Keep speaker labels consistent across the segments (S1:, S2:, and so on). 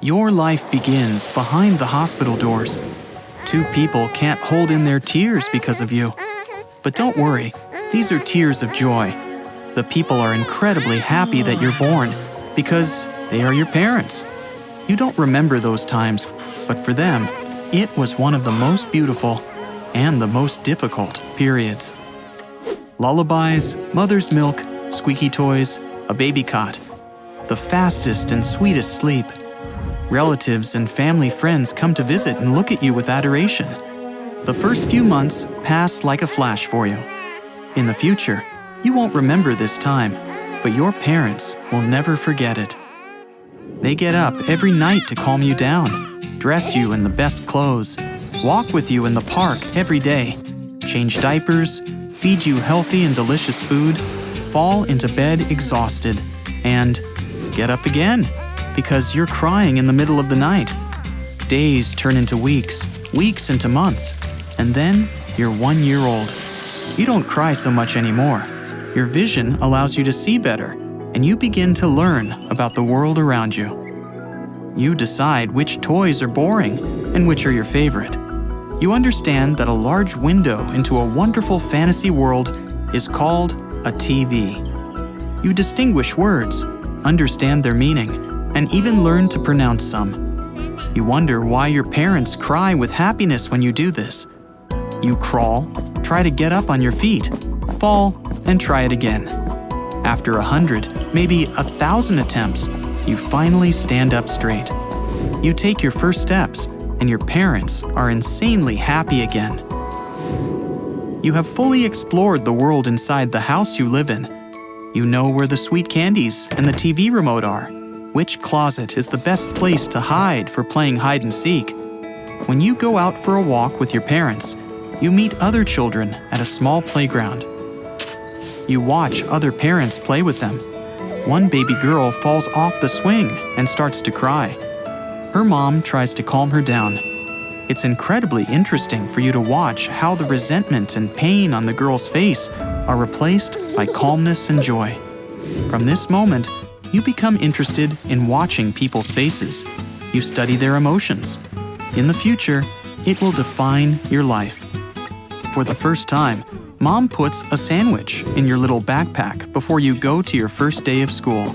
S1: Your life begins behind the hospital doors. Two people can't hold in their tears because of you. But don't worry, these are tears of joy. The people are incredibly happy that you're born because they are your parents. You don't remember those times, but for them, it was one of the most beautiful and the most difficult periods. Lullabies, mother's milk, squeaky toys, a baby cot, the fastest and sweetest sleep. Relatives and family friends come to visit and look at you with adoration. The first few months pass like a flash for you. In the future, you won't remember this time, but your parents will never forget it. They get up every night to calm you down, dress you in the best clothes, walk with you in the park every day, change diapers, feed you healthy and delicious food, fall into bed exhausted, and get up again because you're crying in the middle of the night. Days turn into weeks, weeks into months, and then you're one year old. You don't cry so much anymore. Your vision allows you to see better, and you begin to learn about the world around you. You decide which toys are boring and which are your favorite. You understand that a large window into a wonderful fantasy world is called a TV. You distinguish words, understand their meaning, and even learn to pronounce some. You wonder why your parents cry with happiness when you do this. You crawl, try to get up on your feet, fall, and try it again. After a hundred, maybe a thousand attempts, you finally stand up straight. You take your first steps, and your parents are insanely happy again. You have fully explored the world inside the house you live in. You know where the sweet candies and the TV remote are, which closet is the best place to hide for playing hide and seek. When you go out for a walk with your parents, you meet other children at a small playground. You watch other parents play with them. One baby girl falls off the swing and starts to cry. Her mom tries to calm her down. It's incredibly interesting for you to watch how the resentment and pain on the girl's face are replaced by calmness and joy. From this moment, you become interested in watching people's faces. You study their emotions. In the future, it will define your life. For the first time, mom puts a sandwich in your little backpack before you go to your first day of school.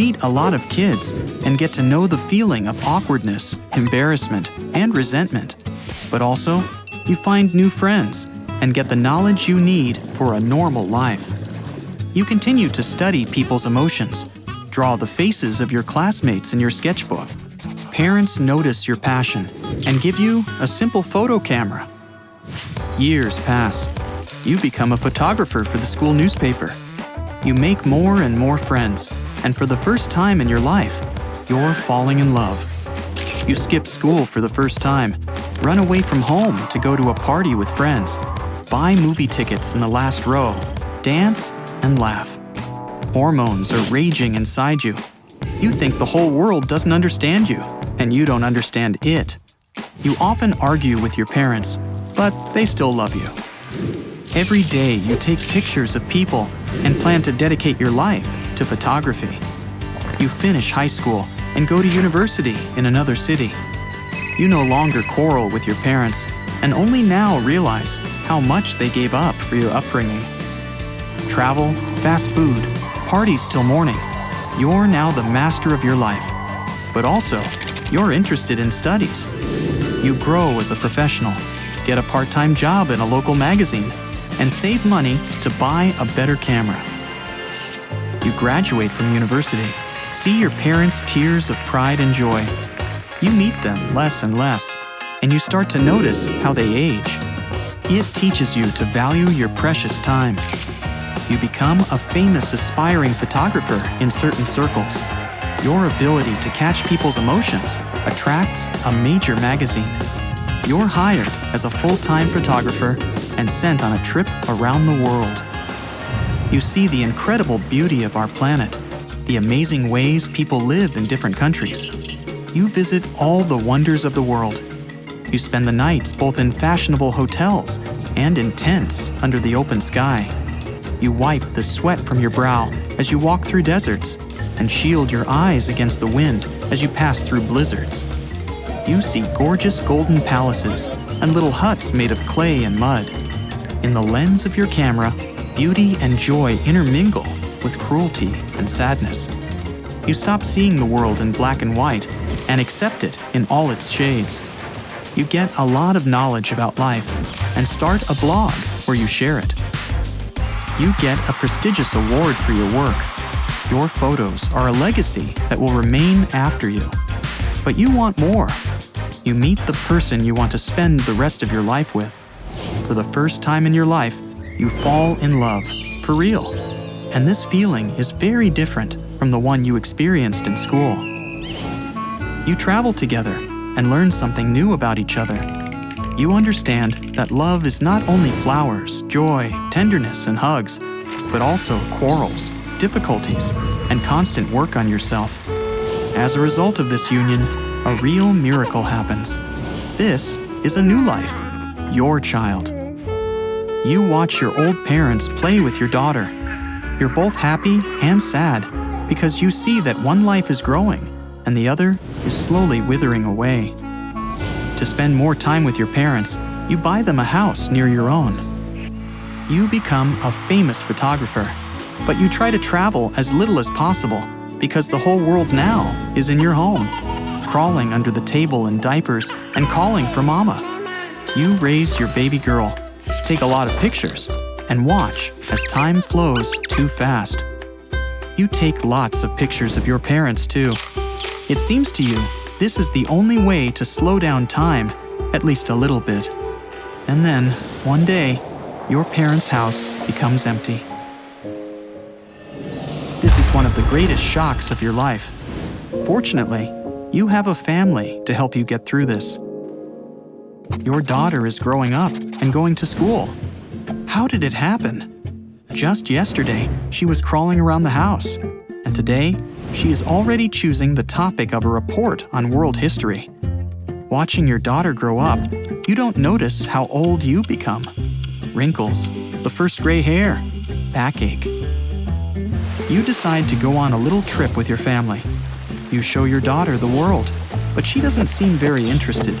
S1: meet a lot of kids and get to know the feeling of awkwardness, embarrassment, and resentment. But also, you find new friends and get the knowledge you need for a normal life. You continue to study people's emotions, draw the faces of your classmates in your sketchbook. Parents notice your passion and give you a simple photo camera. Years pass. You become a photographer for the school newspaper. You make more and more friends and for the first time in your life, you're falling in love. You skip school for the first time, run away from home to go to a party with friends, buy movie tickets in the last row, dance, and laugh. Hormones are raging inside you. You think the whole world doesn't understand you, and you don't understand it. You often argue with your parents, but they still love you. Every day you take pictures of people and plan to dedicate your life to photography. You finish high school and go to university in another city. You no longer quarrel with your parents and only now realize how much they gave up for your upbringing. Travel, fast food, parties till morning. You're now the master of your life. But also, you're interested in studies. You grow as a professional, get a part time job in a local magazine, and save money to buy a better camera. You graduate from university, see your parents' tears of pride and joy. You meet them less and less, and you start to notice how they age. It teaches you to value your precious time. You become a famous aspiring photographer in certain circles. Your ability to catch people's emotions attracts a major magazine. You're hired as a full time photographer and sent on a trip around the world. You see the incredible beauty of our planet, the amazing ways people live in different countries. You visit all the wonders of the world. You spend the nights both in fashionable hotels and in tents under the open sky. You wipe the sweat from your brow as you walk through deserts and shield your eyes against the wind as you pass through blizzards. You see gorgeous golden palaces and little huts made of clay and mud. In the lens of your camera, beauty and joy intermingle with cruelty and sadness. You stop seeing the world in black and white and accept it in all its shades. You get a lot of knowledge about life and start a blog where you share it. You get a prestigious award for your work your photos are a legacy that will remain after you. But you want more. You meet the person you want to spend the rest of your life with. For the first time in your life, you fall in love, for real. And this feeling is very different from the one you experienced in school. You travel together and learn something new about each other. You understand that love is not only flowers, joy, tenderness, and hugs, but also quarrels difficulties, and constant work on yourself. As a result of this union, a real miracle happens. This is a new life, your child. You watch your old parents play with your daughter. You're both happy and sad because you see that one life is growing and the other is slowly withering away. To spend more time with your parents, you buy them a house near your own. You become a famous photographer but you try to travel as little as possible because the whole world now is in your home, crawling under the table in diapers and calling for mama. You raise your baby girl, take a lot of pictures, and watch as time flows too fast. You take lots of pictures of your parents too. It seems to you this is the only way to slow down time, at least a little bit. And then, one day, your parents' house becomes empty. This is one of the greatest shocks of your life. Fortunately, you have a family to help you get through this. Your daughter is growing up and going to school. How did it happen? Just yesterday, she was crawling around the house, and today, she is already choosing the topic of a report on world history. Watching your daughter grow up, you don't notice how old you become. Wrinkles, the first gray hair, backache, you decide to go on a little trip with your family. You show your daughter the world, but she doesn't seem very interested.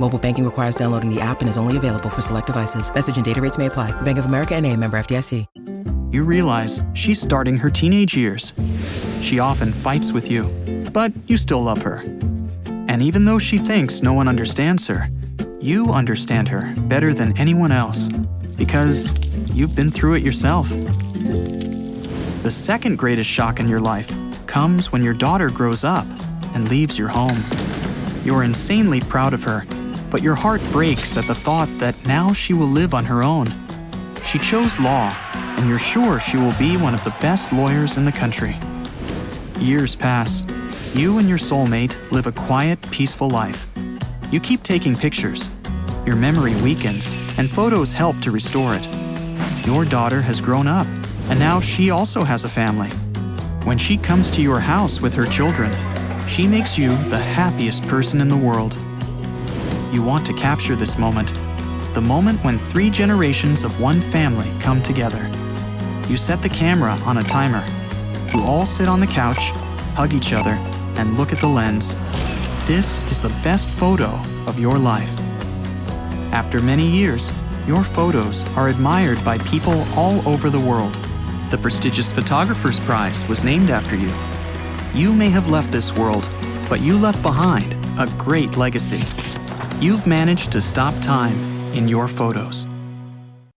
S2: Mobile banking requires downloading the app and is only available for select devices. Message and data rates may apply. Bank of America and a member FDIC.
S1: You realize she's starting her teenage years. She often fights with you, but you still love her. And even though she thinks no one understands her, you understand her better than anyone else because you've been through it yourself. The second greatest shock in your life comes when your daughter grows up and leaves your home. You're insanely proud of her, but your heart breaks at the thought that now she will live on her own. She chose law, and you're sure she will be one of the best lawyers in the country. Years pass. You and your soulmate live a quiet, peaceful life. You keep taking pictures, your memory weakens, and photos help to restore it. Your daughter has grown up, and now she also has a family. When she comes to your house with her children, she makes you the happiest person in the world. You want to capture this moment the moment when three generations of one family come together. You set the camera on a timer. You all sit on the couch, hug each other, and look at the lens. This is the best photo of your life. After many years, your photos are admired by people all over the world. The prestigious Photographer's Prize was named after you. You may have left this world, but you left behind a great legacy. You've managed to stop time in your photos.